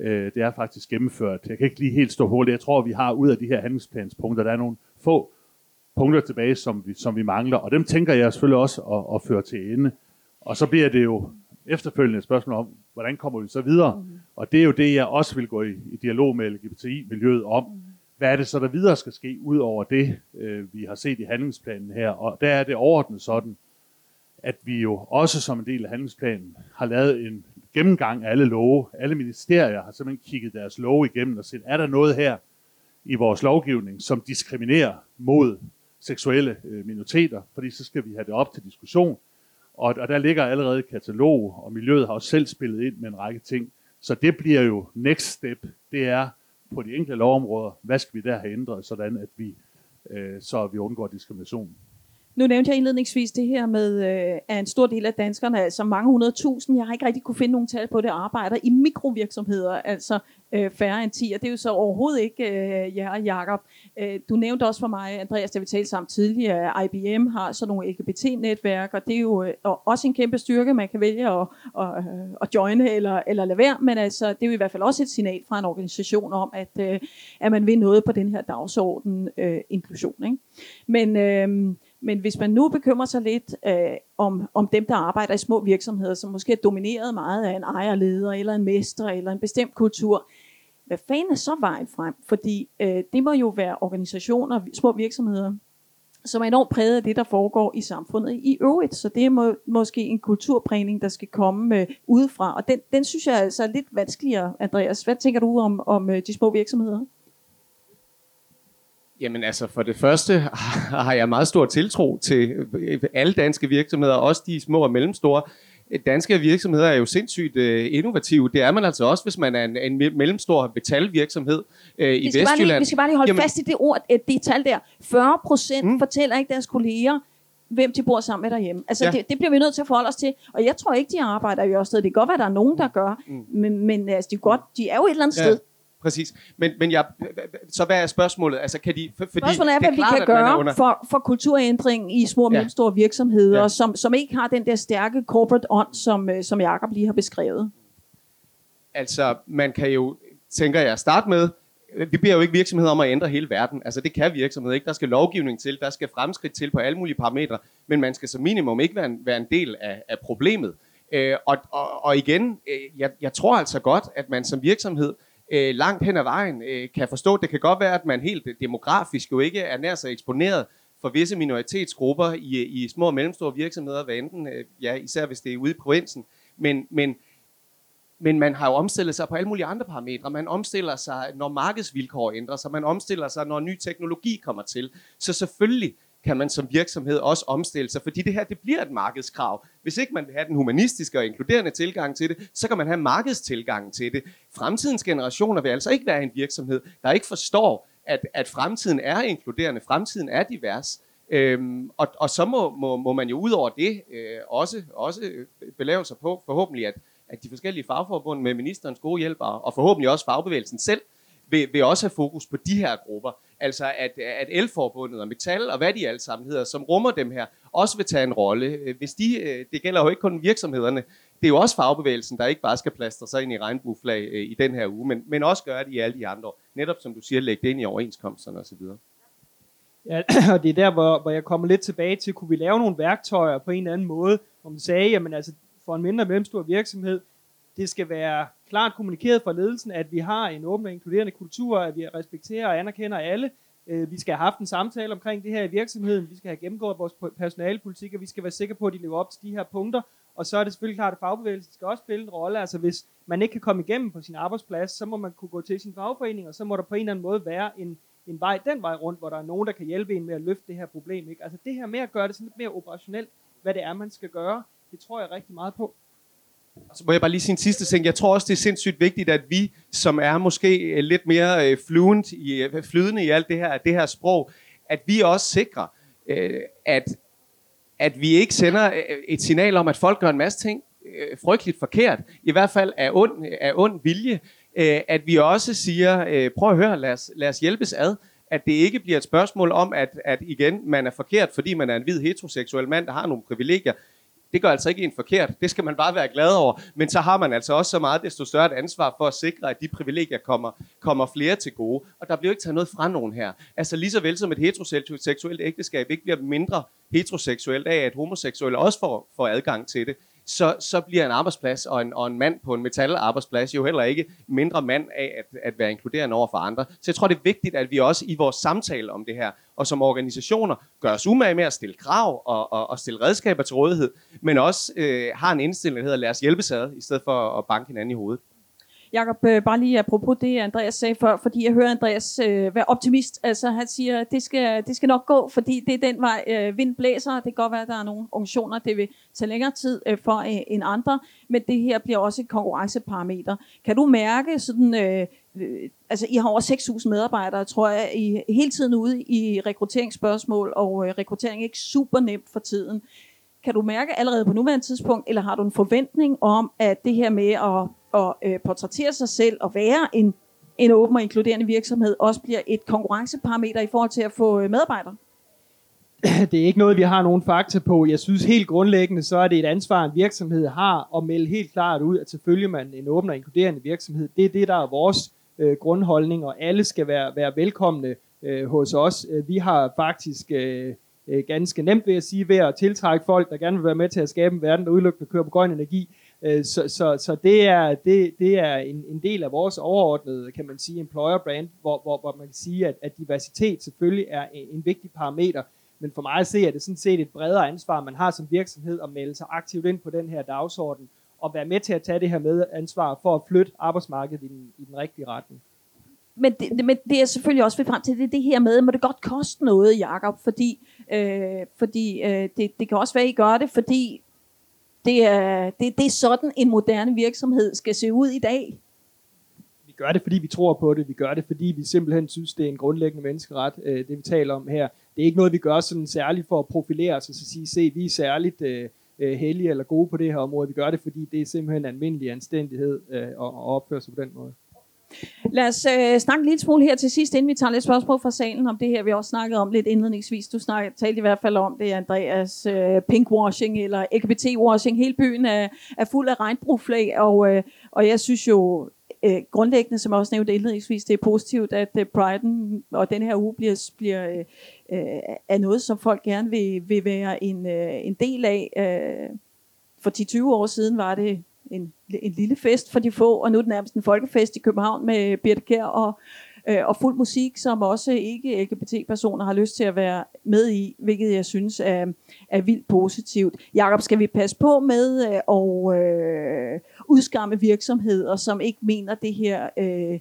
øh, det er faktisk gennemført. Jeg kan ikke lige helt stå hurtigt. Jeg tror, vi har ud af de her handlingsplanspunkter, der er nogle få punkter tilbage, som vi, som vi mangler. Og dem tænker jeg selvfølgelig også at, at føre til ende. Og så bliver det jo efterfølgende spørgsmål om, hvordan kommer vi så videre? Mm. Og det er jo det, jeg også vil gå i, i dialog med LGBTI-miljøet om. Mm. Hvad er det så, der videre skal ske, ud over det, øh, vi har set i handlingsplanen her? Og der er det overordnet sådan, at vi jo også som en del af handlingsplanen har lavet en gennemgang af alle love. Alle ministerier har simpelthen kigget deres love igennem og set, er der noget her i vores lovgivning, som diskriminerer mod seksuelle øh, minoriteter, fordi så skal vi have det op til diskussion. Og, og der ligger allerede et katalog, og miljøet har også selv spillet ind med en række ting. Så det bliver jo next step, det er på de enkelte lovområder, hvad skal vi der have ændret, sådan at vi, øh, så vi undgår diskrimination. Nu nævnte jeg indledningsvis det her med, øh, at en stor del af danskerne, altså mange hundredtusind, jeg har ikke rigtig kunne finde nogen tal på det, arbejder i mikrovirksomheder, altså øh, færre end 10, og det er jo så overhovedet ikke øh, jer, Jacob. Øh, du nævnte også for mig, Andreas, da vi talte sammen tidligere, at IBM har sådan nogle LGBT-netværk, og det er jo øh, også en kæmpe styrke, man kan vælge at, at, øh, at joine eller, eller lade være, men altså, det er jo i hvert fald også et signal fra en organisation om, at, øh, at man vil noget på den her dagsorden øh, inklusion. Ikke? Men øh, men hvis man nu bekymrer sig lidt øh, om, om dem, der arbejder i små virksomheder, som måske er domineret meget af en ejerleder, eller en mester, eller en bestemt kultur, hvad fanden er så vejen frem? Fordi øh, det må jo være organisationer, små virksomheder, som er enormt præget af det, der foregår i samfundet i øvrigt. Så det er må, måske en kulturprægning, der skal komme øh, udefra. Og den, den synes jeg altså er lidt vanskeligere, Andreas. Hvad tænker du om, om øh, de små virksomheder? Jamen altså, for det første *laughs* har jeg meget stor tiltro til alle danske virksomheder, også de små og mellemstore. Danske virksomheder er jo sindssygt uh, innovative. Det er man altså også, hvis man er en, en mellemstor metalvirksomhed uh, i Vestjylland. Lige, vi skal bare lige holde Jamen, fast i det ord, at det tal der. 40 procent mm. fortæller ikke deres kolleger, hvem de bor sammen med derhjemme. Altså, ja. det, det bliver vi nødt til at forholde os til. Og jeg tror ikke, de arbejder i Ørsted. Det kan godt være, at der er nogen, der gør. Mm. Men, men altså, de, godt, de er jo et eller andet ja. sted præcis. Men, men jeg, så hvad er spørgsmålet? Altså, kan de, for, fordi spørgsmålet er, hvad er klart, vi kan gøre under... for, for kulturændring i små og ja. mellemstore virksomheder, ja. som, som ikke har den der stærke corporate ånd, som, øh, som Jacob lige har beskrevet. Altså, man kan jo, tænker jeg, starte med, vi beder jo ikke virksomheder om at ændre hele verden. Altså det kan virksomheder ikke. Der skal lovgivning til, der skal fremskridt til på alle mulige parametre, men man skal som minimum ikke være en, være en del af, af problemet. Øh, og, og, og igen, øh, jeg, jeg tror altså godt, at man som virksomhed øh, langt hen ad vejen øh, kan forstå, det kan godt være, at man helt demografisk jo ikke er nær så eksponeret for visse minoritetsgrupper i, i små og mellemstore virksomheder, hvad enten, øh, ja, især hvis det er ude i provinsen. Men, men, men man har jo omstillet sig på alle mulige andre parametre. Man omstiller sig, når markedsvilkår ændrer sig. Man omstiller sig, når ny teknologi kommer til. Så selvfølgelig kan man som virksomhed også omstille sig, fordi det her det bliver et markedskrav. Hvis ikke man vil have den humanistiske og inkluderende tilgang til det, så kan man have markedstilgangen til det. Fremtidens generationer vil altså ikke være en virksomhed, der ikke forstår, at, at fremtiden er inkluderende, fremtiden er divers. Øhm, og, og så må, må, må man jo ud over det øh, også, også belave sig på, forhåbentlig, at, at de forskellige fagforbund med ministerens gode hjælp, og, og forhåbentlig også fagbevægelsen selv, vil, vil også have fokus på de her grupper. Altså at, at Elforbundet og Metal og hvad de alle sammen hedder, som rummer dem her, også vil tage en rolle. Øh, hvis de, øh, det gælder jo ikke kun virksomhederne, det er jo også fagbevægelsen, der ikke bare skal plastre sig ind i regnbueflag øh, i den her uge, men, men også gøre det i alle de andre år. Netop som du siger, lægge det ind i overenskomsterne osv. Ja, *clears throat* og det er der, hvor, hvor jeg kommer lidt tilbage til, kunne vi lave nogle værktøjer på en eller anden måde, om man sagde, jamen altså for en mindre mellemstor virksomhed, det skal være klart kommunikeret fra ledelsen, at vi har en åben og inkluderende kultur, at vi respekterer og anerkender alle. Øh, vi skal have haft en samtale omkring det her i virksomheden. Vi skal have gennemgået vores personalepolitik, og vi skal være sikre på, at de lever op til de her punkter. Og så er det selvfølgelig klart, at fagbevægelsen skal også spille en rolle. Altså hvis man ikke kan komme igennem på sin arbejdsplads, så må man kunne gå til sin fagforening, og så må der på en eller anden måde være en, en vej den vej rundt, hvor der er nogen, der kan hjælpe en med at løfte det her problem. Ikke? Altså det her med at gøre det sådan lidt mere operationelt, hvad det er, man skal gøre, det tror jeg rigtig meget på. Så må jeg bare lige sige en sidste ting. Jeg tror også, det er sindssygt vigtigt, at vi, som er måske øh, lidt mere øh, fluent i, øh, flydende i alt det her, det her sprog, at vi også sikrer, at, at vi ikke sender et signal om, at folk gør en masse ting frygteligt forkert, i hvert fald af ond, af ond vilje, at vi også siger, prøv at høre, lad os, lad os hjælpes ad, at det ikke bliver et spørgsmål om, at, at igen, man er forkert, fordi man er en hvid heteroseksuel mand, der har nogle privilegier, det gør altså ikke en forkert. Det skal man bare være glad over. Men så har man altså også så meget desto større et ansvar for at sikre, at de privilegier kommer, kommer flere til gode. Og der bliver ikke taget noget fra nogen her. Altså lige så vel som et heteroseksuelt ægteskab ikke bliver mindre heteroseksuelt af, at homoseksuelle også får, får adgang til det, så, så bliver en arbejdsplads og en, og en mand på en metalarbejdsplads jo heller ikke mindre mand af at, at være inkluderende over for andre. Så jeg tror, det er vigtigt, at vi også i vores samtale om det her, og som organisationer, gør os umage med at stille krav og, og, og stille redskaber til rådighed, men også øh, har en indstilling, der hedder, lad os hjælpes ad, i stedet for at banke hinanden i hovedet. Jakob, øh, bare lige apropos det, Andreas sagde før, fordi jeg hører Andreas øh, være optimist. Altså han siger, det skal, det skal nok gå, fordi det er den vej, øh, vind blæser. Det kan godt være, at der er nogle organisationer, det vil tage længere tid øh, for øh, end andre, men det her bliver også et konkurrenceparameter. Kan du mærke sådan... Øh, øh, altså I har over 6.000 medarbejdere, tror jeg, I hele tiden ude i rekrutteringsspørgsmål, og øh, rekruttering er ikke super nemt for tiden. Kan du mærke allerede på nuværende tidspunkt, eller har du en forventning om, at det her med at at øh, portrættere sig selv og være en, en åben og inkluderende virksomhed, også bliver et konkurrenceparameter i forhold til at få øh, medarbejdere? *clears throat* Det er ikke noget, vi har nogen fakta på. Jeg synes helt grundlæggende, så er det et ansvar, en virksomhed har at melde helt klart ud, at selvfølgelig man en åben og inkluderende virksomhed. Det er det, der er vores øh, grundholdning, og alle skal være, være velkomne øh, hos os. Øh, vi har faktisk øh, øh ganske nemt ved at sige, ved at tiltrække folk, der gerne vil være med til at skabe en verden, der udelukkende kører på grøn energi, Øh, så, så, så det er, det, det er en, en del af vores overordnede, kan man sige, employer brand, hvor, hvor, hvor man kan sige, at, at diversitet selvfølgelig er en, en vigtig parameter. Men for mig at se, er det sådan set et bredere ansvar, man har som virksomhed at melde sig aktivt ind på den her dagsorden, og være med til at tage det her med ansvar for at flytte arbejdsmarkedet i den, i den rigtige retning. Men det, men det er selvfølgelig også ved frem til, det, det her med, må det godt koste noget, Jacob, fordi, øh, fordi øh, det, det kan også være, at I gør det, fordi det er, det, det er sådan, en moderne virksomhed skal se ud i dag. Vi gør det, fordi vi tror på det. Vi gør det, fordi vi simpelthen synes, det er en grundlæggende menneskeret, øh, det vi taler om her. Det er ikke noget, vi gør sådan særligt for at profilere os og så sige, se, vi er særligt øh, øh, heldige eller gode på det her område. Vi gør det, fordi det er simpelthen almindelig anstændighed at opføre sig på den måde. Lad os øh, snakke en lille smule her til sidst, inden vi tager lidt spørgsmål fra salen om det her, vi også snakkede om lidt indledningsvis. Du snak, talte i hvert fald om det, Andreas, øh, pinkwashing eller LGBT-washing. Hele byen er, er fuld af regnbrugflag, og, øh, og jeg synes jo øh, grundlæggende, som jeg også nævnte indledningsvis, det er positivt, at øh, Priden og den her uge bliver, bliver øh, øh, er noget, som folk gerne vil, vil være en, øh, en del af. Øh, for 10-20 år siden var det en, en lille fest for de få, og nu er det nærmest en folkefest i København med Birte Kjær og, øh, og fuld musik, som også ikke LGBT-personer har lyst til at være med i, hvilket jeg synes er, er vildt positivt. Jakob, skal vi passe på med øh, at øh, udskamme virksomheder, som ikke mener det her øh,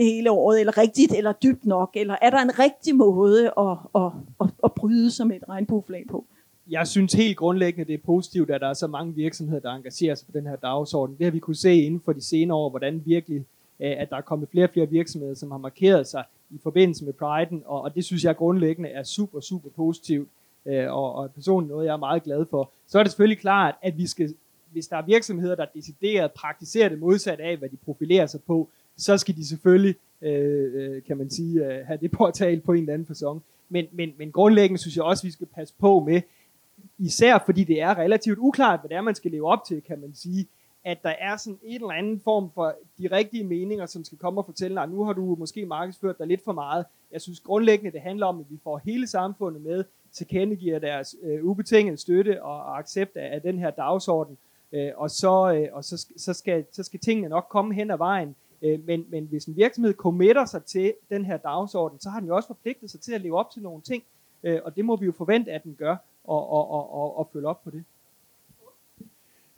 hele året, eller rigtigt, eller dybt nok, eller er der en rigtig måde at, at, at, at bryde som et regnbueflag på? Jeg synes helt grundlæggende, det er positivt, at der er så mange virksomheder, der engagerer sig på den her dagsorden. Det har vi kunne se inden for de senere år, hvordan virkelig, øh, at der er kommet flere og flere virksomheder, som har markeret sig i forbindelse med Pride'en, og, og det synes jeg grundlæggende er super, super positivt, øh, og, og personligt noget, jeg er meget glad for. Så er det selvfølgelig klart, at vi skal, hvis der er virksomheder, der decideret praktiserer det modsat af, hvad de profilerer sig på, så skal de selvfølgelig, øh, øh kan man sige, have det påtalt på en eller anden fasong. Men, men, men grundlæggende synes jeg også, at vi skal passe på med, især fordi det er relativt uklart, hvad det er, man skal leve op til, kan man sige, at der er sådan en eller anden form for de rigtige meninger, som skal komme og fortælle, at nu har du måske markedsført dig lidt for meget. Jeg synes grundlæggende, det handler om, at vi får hele samfundet med, tilkendegiver deres øh, ubetingede støtte og, og accept af, af den her dagsorden, øh, og, så, øh, og så, så, skal, så skal tingene nok komme hen ad vejen. Øh, men, men hvis en virksomhed committer sig til den her dagsorden, så har den jo også forpligtet sig til at leve op til nogle ting, øh, og det må vi jo forvente, at den gør og, og, og, og, og følge op på det?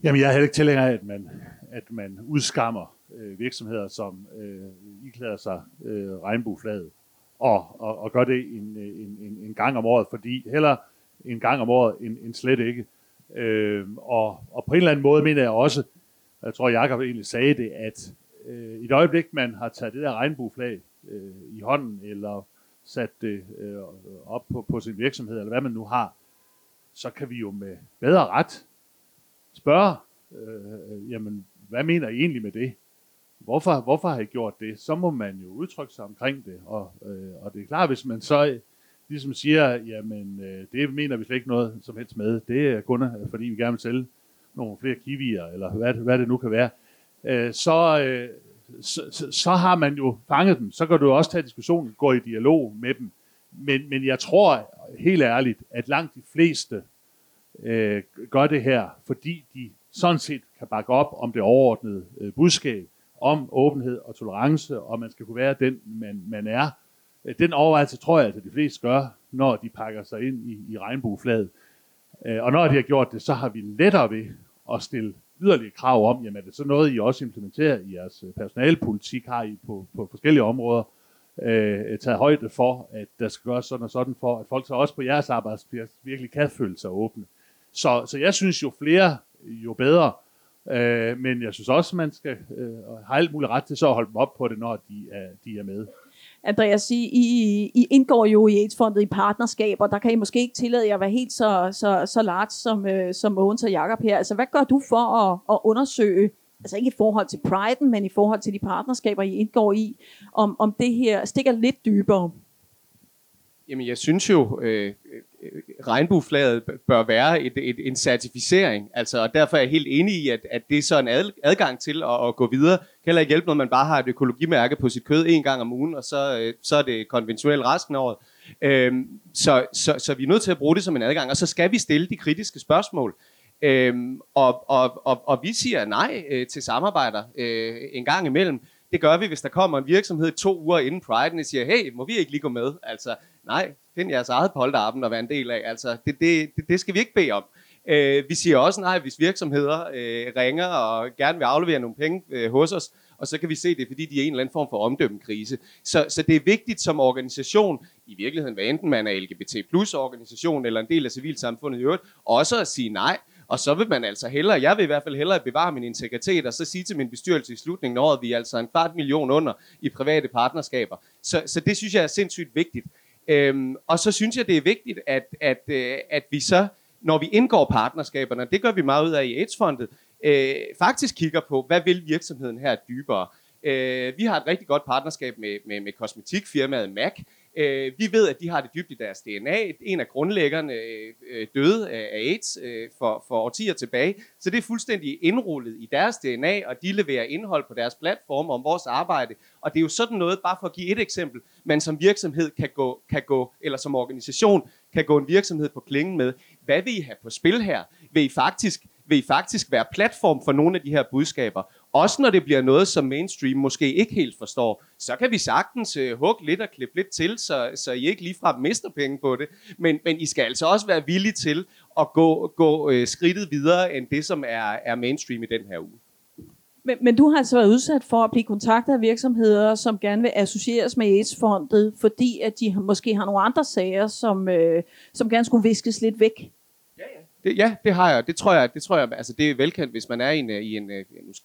Jamen, jeg er heller ikke tilhænger af, at man, at man udskammer øh, virksomheder, som øh, iklæder sig øh, regnbueflaget, og, og, og gør det en, en, en, en gang om året, fordi heller en gang om året end, end slet ikke. Øh, og, og på en eller anden måde mener jeg også, jeg tror Jacob egentlig sagde det, at øh, i det øjeblik, man har taget det der regnbueflag øh, i hånden, eller sat det øh, op på, på sin virksomhed, eller hvad man nu har, så kan vi jo med bedre ret spørge, øh, jamen, hvad mener I egentlig med det? Hvorfor, hvorfor har I gjort det? Så må man jo udtrykke sig omkring det. Og, øh, og det er klart, hvis man så øh, ligesom siger, jamen, øh, det mener vi slet ikke noget som helst med. Det er kun øh, fordi, vi gerne vil sælge nogle flere kiwier, eller hvad, hvad det nu kan være. Øh, så, øh, så, så, så har man jo fanget dem. Så kan du også tage diskussionen, gå i dialog med dem. Men, men jeg tror helt ærligt, at langt de fleste øh, gør det her, fordi de sådan set kan bakke op om det overordnede øh, budskab om åbenhed og tolerance, og man skal kunne være den, man, man er. Øh, den overvejelse tror jeg, at de fleste gør, når de pakker sig ind i, i regnbueflaget. Øh, og når de har gjort det, så har vi lettere ved at stille yderligere krav om, jamen er det så noget, I også implementerer i jeres øh, personalpolitik, har I på, på forskellige områder, øh, taget højde for, at der skal gøres sådan og sådan for, at folk så også på jeres arbejdsplads virkelig kan føle sig åbne. Så, så jeg synes jo flere, jo bedre. Øh, men jeg synes også, man skal øh, have alt muligt ret til så at holde dem op på det, når de er, de er med. Andreas, I, I, I indgår jo i AIDS-fondet i partnerskaber. Der kan I måske ikke tillade jer at være helt så, så, så large som, øh, som Mogens og Jakob her. Altså, hvad gør du for at, at undersøge altså ikke i forhold til priden, men i forhold til de partnerskaber, I indgår i, om, om det her stikker lidt dybere? Jamen, jeg synes jo, øh, øh, øh regnbueflaget bør være et, et, en certificering, altså, og derfor er jeg helt enig i, at, at det er så en ad, adgang til at, at gå videre. Det kan heller ikke hjælpe, når man bare har et økologimærke på sit kød en gang om ugen, og så, øh, så er det konventionelt resten af året. Øhm, så, så, så vi er nødt til at bruge det som en adgang, og så skal vi stille de kritiske spørgsmål. Øhm, og, og, og, og vi siger nej øh, til samarbejder øh, en gang imellem. Det gør vi, hvis der kommer en virksomhed to uger inden Pride, og siger, hey, må vi ikke lige gå med? Altså, nej, find jeres eget polterappen og være en del af. Altså, det, det, det, det skal vi ikke bede om. Øh, vi siger også nej, hvis virksomheder øh, ringer og gerne vil aflevere nogle penge øh, hos os, og så kan vi se det, fordi de er en eller anden form for omdømmekrise. Så, så det er vigtigt som organisation, i virkeligheden, hvad enten man er LGBT plus organisation eller en del af civilsamfundet i øvrigt, også at sige nej. Og så vil man altså hellere, jeg vil i hvert fald hellere bevare min integritet, og så sige til min bestyrelse i slutningen af året, vi er altså en kvart million under i private partnerskaber. Så, så det synes jeg er sindssygt vigtigt. Øhm, og så synes jeg, det er vigtigt, at, at, øh, at vi så, når vi indgår partnerskaberne, det gør vi meget ud af i AIDS-fondet, øh, faktisk kigger på, hvad vil virksomheden her dybere. Øh, vi har et rigtig godt partnerskab med, med, med kosmetikfirmaet MAC, Øh, vi ved, at de har det dybt i deres DNA. En af grundlæggerne øh, øh døde af AIDS øh, for, for årtier tilbage, så det er fuldstændig indrullet i deres DNA, og de leverer indhold på deres platform om vores arbejde. Og det er jo sådan noget, bare for at give et eksempel, man som virksomhed kan gå, kan gå eller som organisation kan gå en virksomhed på klingen med. Hvad vil I have på spil her? Vil I faktisk vil I faktisk være platform for nogle af de her budskaber. Også når det bliver noget, som mainstream måske ikke helt forstår, så kan vi sagtens uh, hugge lidt og klippe lidt til, så, så I ikke ligefrem mister penge på det. Men, men I skal altså også være villige til at gå, gå uh, skridtet videre end det, som er, er mainstream i den her uge. Men, men du har altså været udsat for at blive kontaktet af virksomheder, som gerne vil associeres med AIDS-fondet, fordi at de måske har nogle andre sager, som, øh, som gerne skulle viskes lidt væk. Ja, ja. Det, ja, det har jeg. Det tror jeg, det tror jeg, altså det er velkendt, hvis man er i en, i en nu ikke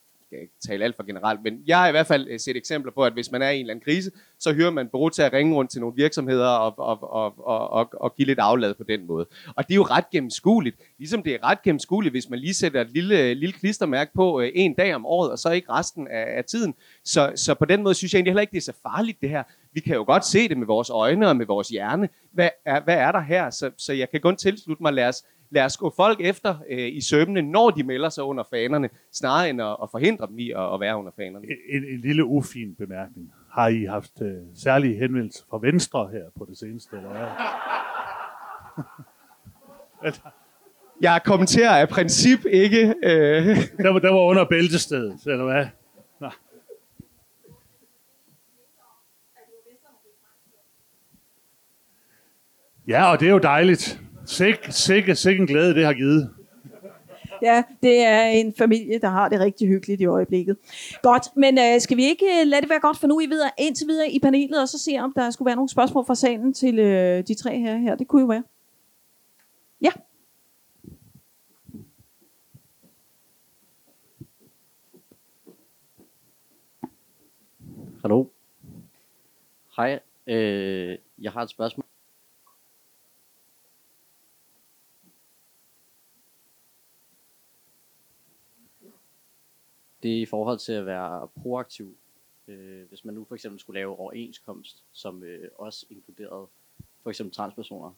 tale alt for generelt, men jeg har i hvert fald øh, set eksempler på, at hvis man er i en eller anden krise, så hører man bureau til at ringe rundt til nogle virksomheder og, og, og, og, og, og give lidt aflad på den måde. Og det er jo ret gennemskueligt. Ligesom det er ret gennemskueligt, hvis man lige sætter et lille, øh, lille klistermærke på øh, en dag om året, og så ikke resten af, af tiden. Så, så på den måde synes jeg egentlig heller ikke, det er så farligt det her. Vi kan jo godt se det med vores øjne og med vores hjerne. Hvad er, hvad er der her? Så, så jeg kan kun tilslutte mig, lad os, lad os gå folk efter øh, i sømne, når de melder sig under fanerne, snarere end at, at forhindre dem i at, at være under fanerne. En, en lille ufin bemærkning. Har I haft øh, særlige henvendelser fra Venstre her på det seneste? Eller hvad? *laughs* Jeg kommenterer af princip ikke. Øh. *laughs* Der, var, der var under bæltestedet, eller hvad? Ja, og det er jo dejligt. Sikke, sikke, sikke en glæde, det har givet. Ja, det er en familie, der har det rigtig hyggeligt i øjeblikket. Godt, men øh, skal vi ikke øh, lade det være godt for nu i videre, indtil videre i panelet, og så se, om der skulle være nogle spørgsmål fra salen til øh, de tre her, her. Det kunne jo være. Ja. Hallo. Hej. Øh, jeg har et spørgsmål. Det er i forhold til at være proaktiv. Øh, hvis man nu for eksempel skulle lave overenskomst, som øh, også inkluderede for eksempel transpersoner.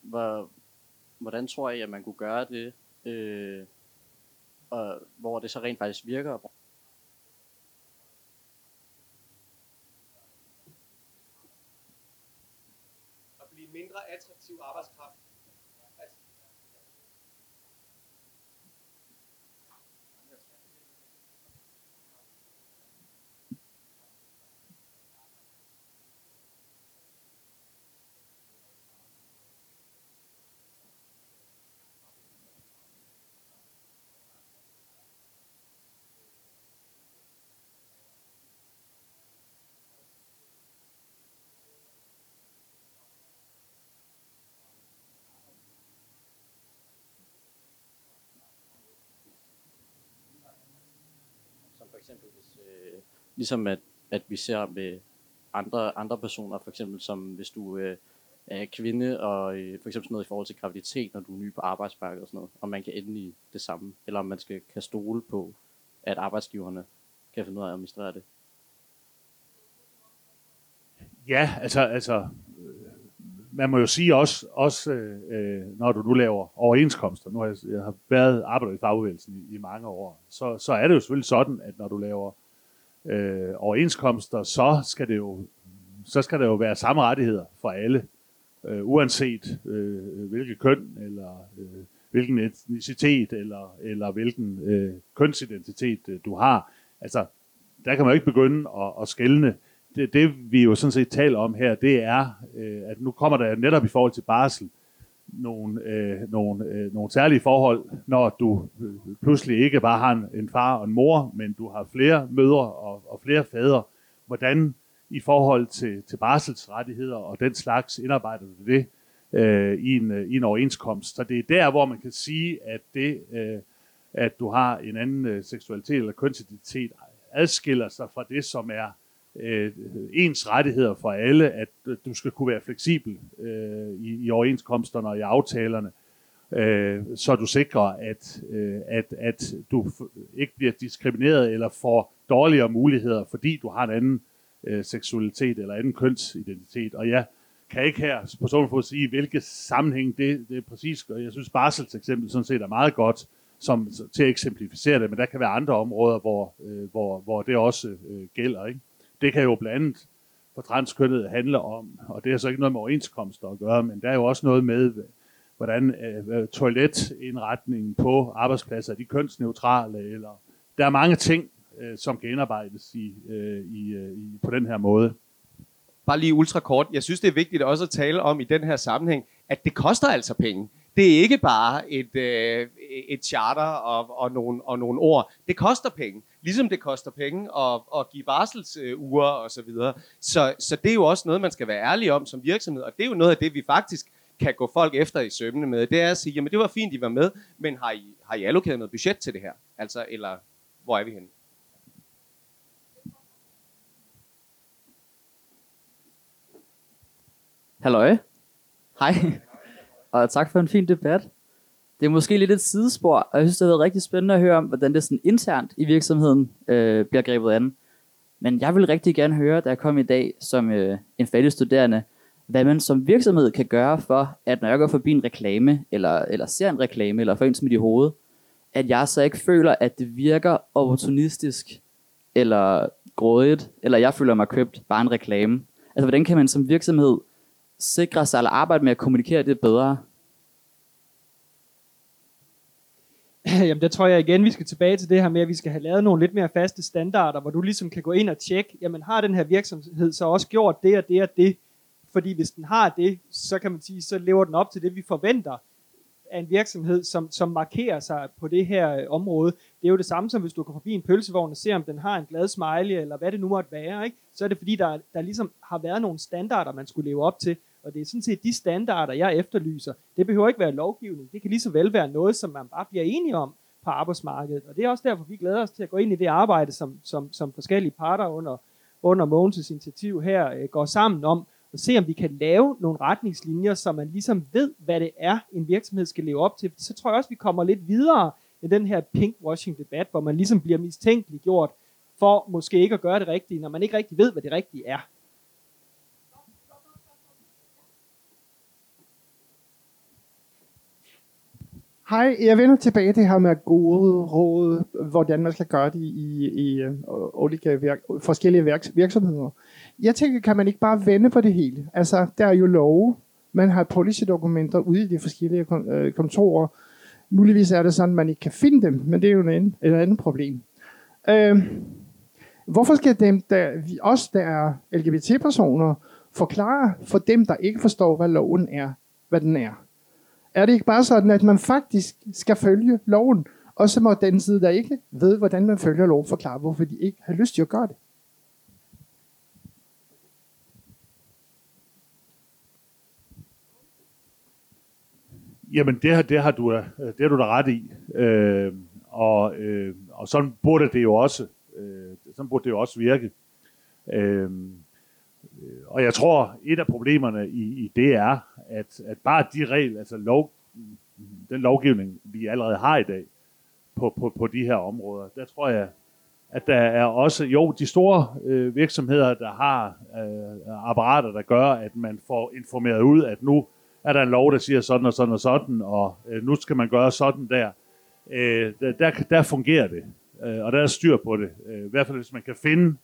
Hvor, hvordan tror I, at man kunne gøre det, øh, og hvor det så rent faktisk virker? At blive mindre attraktiv arbejdskraft. Eksempel, hvis, øh, ligesom at, at vi ser med andre, andre personer, for eksempel som hvis du øh, er kvinde, og øh, for eksempel sådan noget i forhold til graviditet, når du er ny på arbejdsmarkedet og sådan noget, om man kan ende i det samme, eller om man skal kan stole på, at arbejdsgiverne kan finde ud af at administrere det. Ja, altså, altså man må jo sige også, også øh, når du nu laver overenskomster, nu har jeg, jeg har været arbejdet i fagbevægelsen i, i mange år, så, så er det jo selvfølgelig sådan, at når du laver øh, overenskomster, så skal det jo så skal der jo være samme rettigheder for alle, øh, uanset øh, hvilket køn, eller øh, hvilken etnicitet, eller, eller hvilken øh, kønsidentitet øh, du har. Altså, der kan man jo ikke begynde at, at skælne det, det vi jo sådan set taler om her, det er, øh, at nu kommer der netop i forhold til barsel nogle, øh, nogle, øh, nogle særlige forhold, når du øh, pludselig ikke bare har en, en far og en mor, men du har flere mødre og, og flere fædre. Hvordan i forhold til, til barselsrettigheder og den slags indarbejder du det øh, i, en, øh, i en overenskomst. Så det er der, hvor man kan sige, at det, øh, at du har en anden øh, seksualitet eller kønsidentitet, adskiller sig fra det, som er øh, ens rettigheder for alle, at du skal kunne være fleksibel øh, i, i overenskomsterne og i aftalerne, øh, så du sikrer, at, øh, at, at du ikke bliver diskrimineret eller får dårligere muligheder, fordi du har en anden øh, seksualitet eller anden kønsidentitet. Og jeg kan ikke her på sådan at sige, hvilke sammenhæng det, det er præcis gør. Jeg synes, Barsels eksempel sådan set er meget godt som, til at eksemplificere det, men der kan være andre områder, hvor, øh, hvor, hvor det også øh, gælder. Ikke? Det kan jo blandt andet for transkønnet handle om, og det har så ikke noget med overenskomster at gøre, men der er jo også noget med, hvordan øh, toiletindretningen på arbejdspladser er de kønsneutrale, eller der er mange ting, øh, som kan indarbejdes i, øh, i, øh, i, på den her måde. Bare lige ultra kort. Jeg synes, det er vigtigt også at tale om i den her sammenhæng, at det koster altså penge. Det er ikke bare et, øh, et charter og, og, nogle, og nogle ord. Det koster penge. Ligesom det koster penge at, at give barselsuger og så videre. Så, så det er jo også noget, man skal være ærlig om som virksomhed. Og det er jo noget af det, vi faktisk kan gå folk efter i sømmene med. Det er at sige, jamen det var fint, I var med, men har I, har I allokeret noget budget til det her? Altså, eller hvor er vi henne? Halløj. Hej. Og tak for en fin debat. Det er måske lidt et sidespor, og jeg synes, det har været rigtig spændende at høre om, hvordan det sådan internt i virksomheden øh, bliver grebet an. Men jeg vil rigtig gerne høre, da jeg kom i dag som øh, en fattig studerende, hvad man som virksomhed kan gøre for, at når jeg går forbi en reklame, eller, eller ser en reklame, eller får en smidt i hovedet, at jeg så ikke føler, at det virker opportunistisk, eller grådigt, eller jeg føler mig købt bare en reklame. Altså, hvordan kan man som virksomhed sikre sig, eller arbejde med at kommunikere det bedre? *clears throat* Jamen, der tror jeg igen, vi skal tilbage til det her med, at vi skal have lavet nogle lidt mere faste standarder, hvor du ligesom kan gå ind og tjekke, jamen har den her virksomhed så også gjort det og det og det? Fordi hvis den har det, så kan man sige, så lever den op til det, vi forventer af en virksomhed, som, som markerer sig på det her øh, område. Det er jo det samme som hvis du går forbi en pølsevogn og ser, om den har en glad smiley, eller hvad det nu måtte være. Ikke? Så er det fordi, der, der ligesom har været nogle standarder, man skulle leve op til. Og det er sådan set de standarder, jeg efterlyser. Det behøver ikke være lovgivning. Det kan lige så vel være noget, som man bare bliver enige om på arbejdsmarkedet. Og det er også derfor, vi glæder os til at gå ind i det arbejde, som, som, som forskellige parter under, under Mogens' initiativ her øh, går sammen om, og se om vi kan lave nogle retningslinjer, så man ligesom ved, hvad det er, en virksomhed skal leve op til. Så tror jeg også, vi kommer lidt videre i den her pinkwashing-debat, hvor man ligesom bliver mistænkeligt gjort for måske ikke at gøre det rigtige, når man ikke rigtig ved, hvad det rigtige er. Hej, jeg vender tilbage til det her med gode råd, hvordan man skal gøre det i, i uh, øh, virk, forskellige virk, virksomheder. Jeg tænker, kan man ikke bare vende på det hele? Altså, der er jo love, man har policy-dokumenter ude i de forskellige øh, kontorer. Muligvis er det sådan, at man ikke kan finde dem, men det er jo en anden, et andet problem. Øh, hvorfor skal dem, der, os, der er LGBT-personer, forklare for dem, der ikke forstår, hvad loven er, hvad den er? Er det ikke bare sådan, at man faktisk skal følge loven, og så må den side, der ikke ved, hvordan man følger loven, forklare, hvorfor de ikke har lyst til at gøre det? Jamen, det har, det har, du, det har du da ret i. Øh, og, øh, og sådan burde det jo også, øh, sådan burde det jo også virke. Øh, øh og jeg tror, et af problemerne i, i det er, at, at bare de regler, altså lov, den lovgivning, vi allerede har i dag på, på, på de her områder, der tror jeg, at der er også, jo, de store øh, virksomheder, der har øh, apparater, der gør, at man får informeret ud, at nu er der en lov, der siger sådan og sådan og sådan, og øh, nu skal man gøre sådan der. Øh, der, der fungerer det, øh, og der er styr på det. Øh, I hvert fald, hvis man kan finde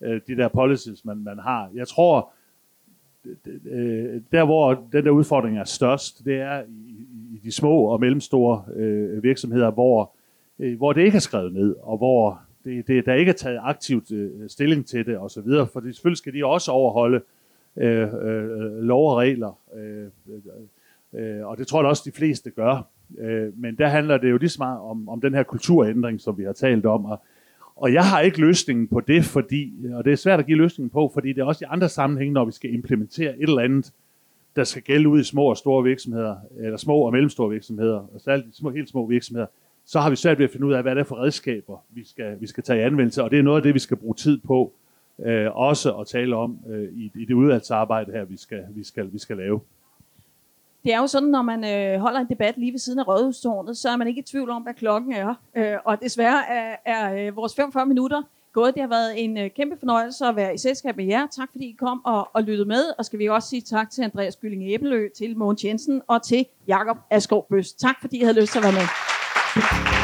øh, de der policies, man, man har. Jeg tror, øh, der hvor den der udfordring er størst, det er i, i de små og mellemstore øh, virksomheder, hvor, øh, hvor det ikke er skrevet ned, og hvor det, det, der ikke er taget aktivt øh, stilling til det osv., for selvfølgelig skal de også overholde øh, øh, lov og regler, øh, øh, og det tror jeg også, de fleste gør. Øh, men der handler det jo lige så meget om, om den her kulturændring, som vi har talt om, og og jeg har ikke løsningen på det, fordi, og det er svært at give løsningen på, fordi det er også i andre sammenhænge, når vi skal implementere et eller andet, der skal gælde ud i små og store virksomheder, eller små og mellemstore virksomheder, og særligt de små, helt små virksomheder, så har vi svært ved at finde ud af, hvad det er for redskaber, vi skal, vi skal tage i anvendelse, og det er noget af det, vi skal bruge tid på, øh, også at tale om øh, i, i det udvalgsarbejde her, vi skal, vi skal, vi skal lave. Det er jo sådan, når man øh, holder en debat lige ved siden af Rådhustårnet, så er man ikke i tvivl om, hvad klokken er. Øh, og desværre er, er øh, vores 45 minutter gået. Det har været en øh, kæmpe fornøjelse at være i selskab med jer. Tak fordi I kom og, og lyttede med. Og skal vi også sige tak til Andreas Gylling Æbelø, til Mogens Jensen og til Jakob Askov Bøs. Tak fordi I havde lyst til at være med.